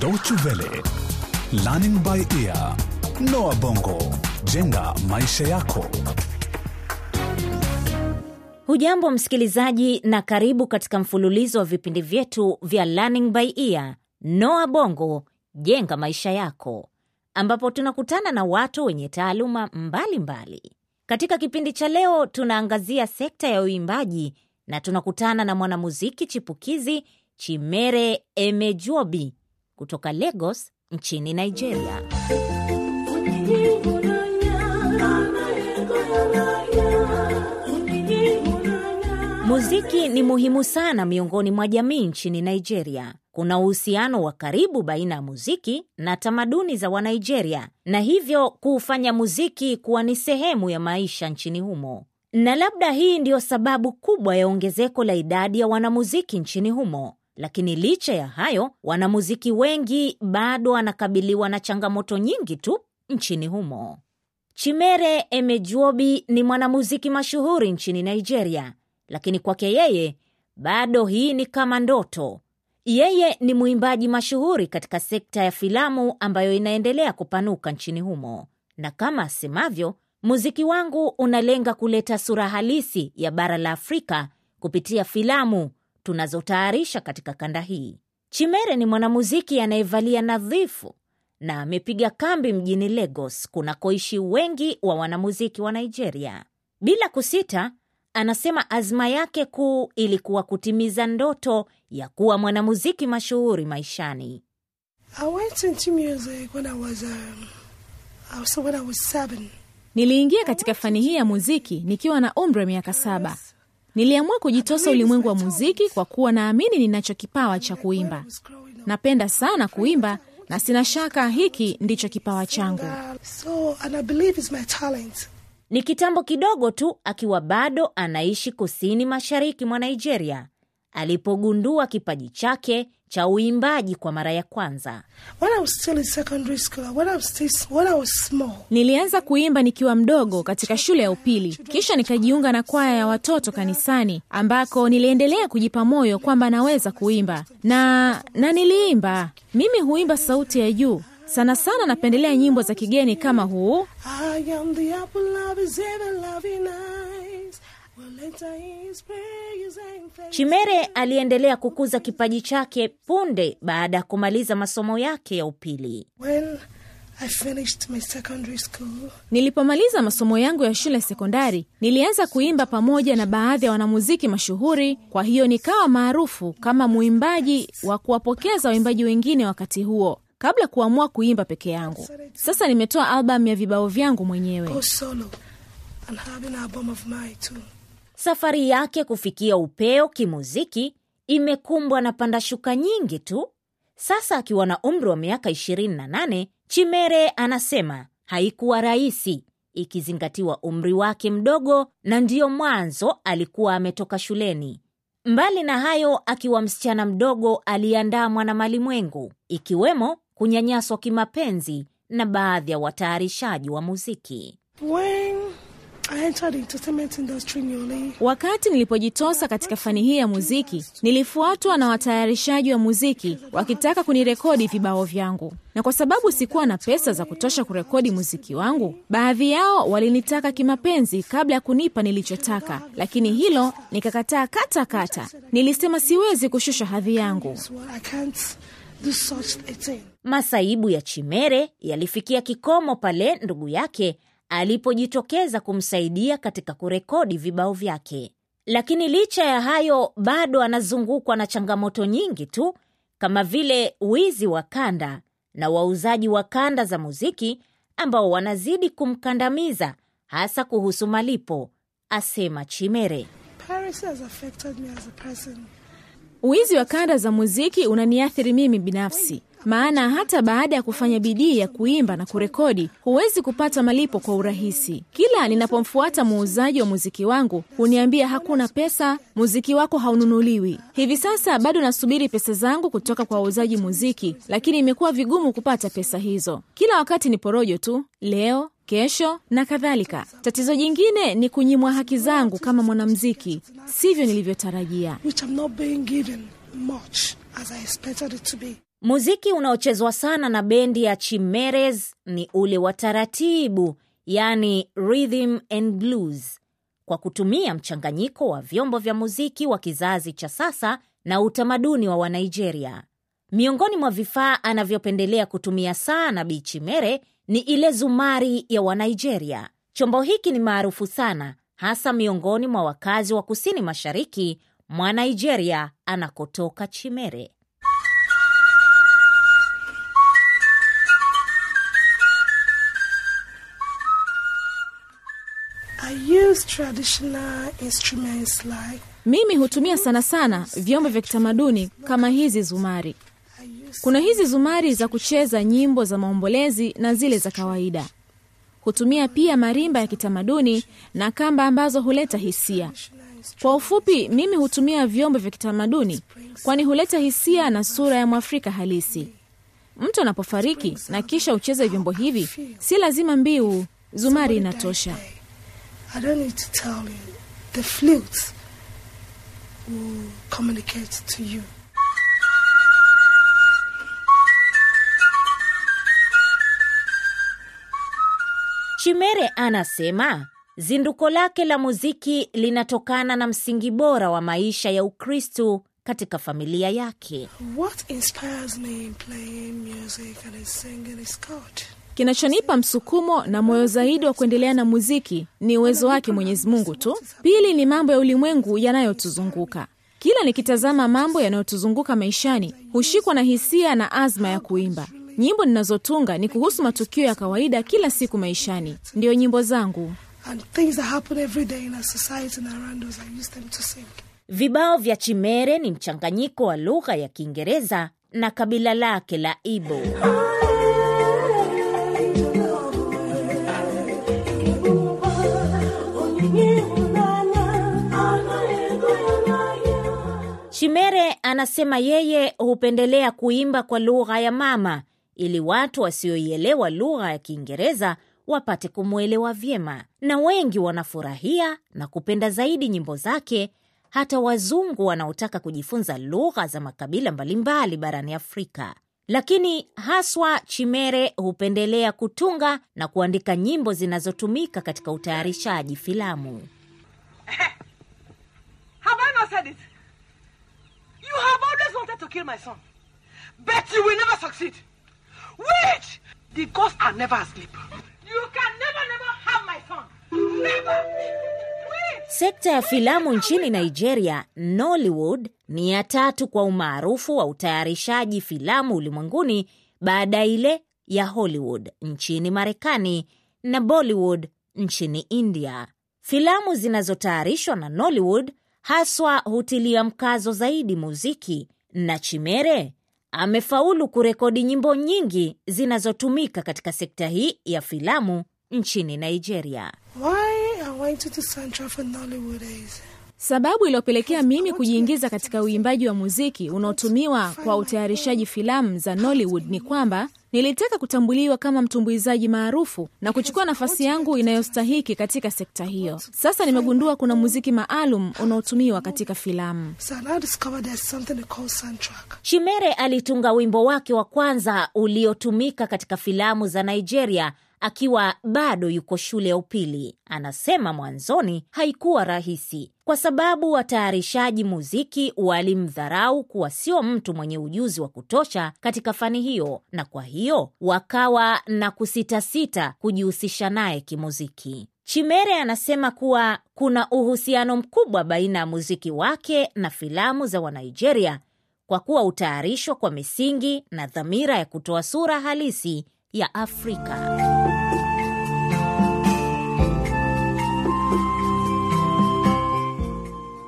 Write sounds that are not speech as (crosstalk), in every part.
Deutsche Welle, Learning by Ear, Noah Bongo, jenga maisha yako. Hujambo msikilizaji, na karibu katika mfululizo wa vipindi vyetu vya Learning by Ear, Noah Bongo, jenga maisha yako, ambapo tunakutana na watu wenye taaluma mbalimbali. Mbali. Katika kipindi cha leo tunaangazia sekta ya uimbaji na tunakutana na mwanamuziki chipukizi Chimere Emejuobi kutoka Lagos nchini Nigeria. Muziki ni muhimu sana miongoni mwa jamii nchini Nigeria. Kuna uhusiano wa karibu baina ya muziki na tamaduni za Wanigeria, na hivyo kuufanya muziki kuwa ni sehemu ya maisha nchini humo. Na labda hii ndiyo sababu kubwa ya ongezeko la idadi ya wanamuziki nchini humo. Lakini licha ya hayo, wanamuziki wengi bado wanakabiliwa na changamoto nyingi tu nchini humo. Chimere Emejuobi ni mwanamuziki mashuhuri nchini Nigeria, lakini kwake yeye bado hii ni kama ndoto. Yeye ni mwimbaji mashuhuri katika sekta ya filamu ambayo inaendelea kupanuka nchini humo, na kama asemavyo, muziki wangu unalenga kuleta sura halisi ya bara la Afrika kupitia filamu tunazotayarisha katika kanda hii. Chimere ni mwanamuziki anayevalia nadhifu na amepiga kambi mjini Lagos kunakoishi wengi wa wanamuziki wa Nigeria. Bila kusita, anasema azma yake kuu ilikuwa kutimiza ndoto ya kuwa mwanamuziki mashuhuri maishani. Um, I was, when I was seven. Niliingia katika fani hii ya muziki nikiwa na umri wa miaka saba. Niliamua kujitosa ulimwengu wa muziki kwa kuwa naamini ninacho kipawa cha kuimba. Napenda sana kuimba na sina shaka hiki ndicho kipawa changu. So, and I believe it's my talent. Ni kitambo kidogo tu akiwa bado anaishi kusini mashariki mwa Nigeria alipogundua kipaji chake cha uimbaji kwa mara ya kwanza. When I was still in secondary school, when I was still, when I was small, Nilianza kuimba nikiwa mdogo katika shule ya upili, kisha nikajiunga na kwaya ya watoto kanisani, ambako niliendelea kujipa moyo kwamba naweza kuimba. Na na niliimba. Mimi huimba sauti ya juu. Sana sana, napendelea nyimbo za kigeni kama huu. I am the apple of his Chimere aliendelea kukuza kipaji chake punde baada ya kumaliza masomo yake ya upili. When I finished my secondary school, Nilipomaliza masomo yangu ya shule sekondari, nilianza kuimba pamoja na baadhi ya wanamuziki mashuhuri. Kwa hiyo nikawa maarufu kama mwimbaji wa kuwapokeza waimbaji wengine wakati huo, kabla kuamua kuimba peke yangu. Sasa nimetoa albamu ya vibao vyangu mwenyewe. Safari yake kufikia upeo kimuziki imekumbwa na pandashuka nyingi tu. Sasa akiwa na umri wa miaka 28, Chimere anasema haikuwa rahisi ikizingatiwa umri wake mdogo na ndiyo mwanzo alikuwa ametoka shuleni. Mbali na hayo, akiwa msichana mdogo aliandamwa na malimwengu, ikiwemo kunyanyaswa kimapenzi na baadhi ya watayarishaji wa muziki. When Wakati nilipojitosa katika fani hii ya muziki, nilifuatwa na watayarishaji wa muziki wakitaka kunirekodi vibao vyangu, na kwa sababu sikuwa na pesa za kutosha kurekodi muziki wangu, baadhi yao walinitaka kimapenzi kabla ya kunipa nilichotaka, lakini hilo nikakataa kata kata. Nilisema siwezi kushusha hadhi yangu. Masaibu ya Chimere yalifikia kikomo pale ndugu yake alipojitokeza kumsaidia katika kurekodi vibao vyake. Lakini licha ya hayo, bado anazungukwa na changamoto nyingi tu kama vile wizi wa kanda na wauzaji wa kanda za muziki ambao wanazidi kumkandamiza hasa kuhusu malipo, asema Chimere. Paris has affected me as a person. Wizi wa kanda za muziki unaniathiri mimi binafsi, maana hata baada ya kufanya bidii ya kuimba na kurekodi, huwezi kupata malipo kwa urahisi. Kila ninapomfuata muuzaji wa muziki wangu, huniambia hakuna pesa, muziki wako haununuliwi. Hivi sasa bado nasubiri pesa zangu kutoka kwa wauzaji muziki, lakini imekuwa vigumu kupata pesa hizo. Kila wakati ni porojo tu, leo kesho na kadhalika. Tatizo jingine ni kunyimwa haki zangu kama mwanamuziki, sivyo nilivyotarajia. Muziki unaochezwa sana na bendi ya Chimeres ni ule wa taratibu, yani rhythm and blues, kwa kutumia mchanganyiko wa vyombo vya muziki wa kizazi cha sasa na utamaduni wa Wanigeria. Miongoni mwa vifaa anavyopendelea kutumia sana Bi Chimere ni ile zumari ya Wanigeria. Chombo hiki ni maarufu sana hasa miongoni mwa wakazi wa kusini mashariki mwa Nigeria anakotoka Chimere. I use traditional instruments like Mimi hutumia sana sana vyombo vya kitamaduni kama hizi zumari. Kuna hizi zumari za kucheza nyimbo za maombolezi na zile za kawaida. Hutumia pia marimba ya kitamaduni na kamba ambazo huleta hisia. Kwa ufupi, mimi hutumia vyombo vya kitamaduni kwani huleta hisia na sura ya Mwafrika halisi. Mtu anapofariki na kisha ucheze vyombo hivi, si lazima mbiu, zumari inatosha. I don't need to tell you. The flute will communicate to you. Chimere anasema zinduko lake la muziki linatokana na msingi bora wa maisha ya Ukristu katika familia yake. What inspires me in playing music and in singing is God. Kinachonipa msukumo na moyo zaidi wa kuendelea na muziki ni uwezo wake Mwenyezi Mungu tu. Pili ni mambo ya ulimwengu yanayotuzunguka. Kila nikitazama mambo yanayotuzunguka maishani, hushikwa na hisia na azma ya kuimba. Nyimbo ninazotunga ni kuhusu matukio ya kawaida kila siku maishani, ndiyo nyimbo zangu. And things that happen every day in our society and around us, I use them to sing. Vibao vya Chimere ni mchanganyiko wa lugha ya Kiingereza na kabila lake la Ibo. Chimere anasema yeye hupendelea kuimba kwa lugha ya mama ili watu wasioielewa lugha ya Kiingereza wapate kumwelewa vyema, na wengi wanafurahia na kupenda zaidi nyimbo zake, hata wazungu wanaotaka kujifunza lugha za makabila mbalimbali barani Afrika. Lakini haswa Chimere hupendelea kutunga na kuandika nyimbo zinazotumika katika utayarishaji filamu. (laughs) Have I not said it? You have always wanted to kill my son. But you will never succeed. Witch! The ghosts are never asleep. You can never, never have my son. Never! Sekta ya filamu nchini Nigeria, Nollywood, ni ya tatu kwa umaarufu wa utayarishaji filamu ulimwenguni baada ya ile ya Hollywood nchini Marekani na Bollywood nchini India. Filamu zinazotayarishwa na Nollywood haswa hutilia mkazo zaidi muziki, na Chimere amefaulu kurekodi nyimbo nyingi zinazotumika katika sekta hii ya filamu nchini Nigeria. Why Sababu iliyopelekea mimi kujiingiza katika uimbaji wa muziki unaotumiwa kwa utayarishaji filamu za Nollywood ni kwamba nilitaka kutambuliwa kama mtumbuizaji maarufu na kuchukua nafasi yangu inayostahiki katika sekta hiyo. Sasa nimegundua kuna muziki maalum unaotumiwa katika filamu. Chimere alitunga wimbo wake wa kwanza uliotumika katika filamu za Nigeria akiwa bado yuko shule ya upili. Anasema mwanzoni haikuwa rahisi kwa sababu watayarishaji muziki walimdharau kuwa sio mtu mwenye ujuzi wa kutosha katika fani hiyo, na kwa hiyo wakawa na kusitasita kujihusisha naye kimuziki. Chimere anasema kuwa kuna uhusiano mkubwa baina ya muziki wake na filamu za Wanigeria kwa kuwa utayarishwa kwa misingi na dhamira ya kutoa sura halisi ya Afrika.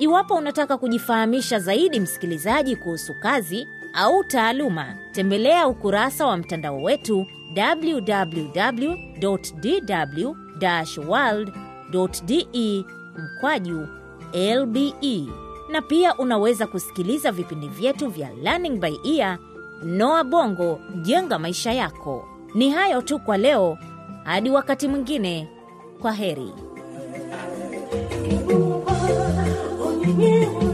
Iwapo unataka kujifahamisha zaidi, msikilizaji, kuhusu kazi au taaluma, tembelea ukurasa wa mtandao wetu www.dw-world.de mkwaju lbe, na pia unaweza kusikiliza vipindi vyetu vya Learning by Ear, Noa Bongo, jenga maisha yako. Ni hayo tu kwa leo, hadi wakati mwingine, kwa heri. 你。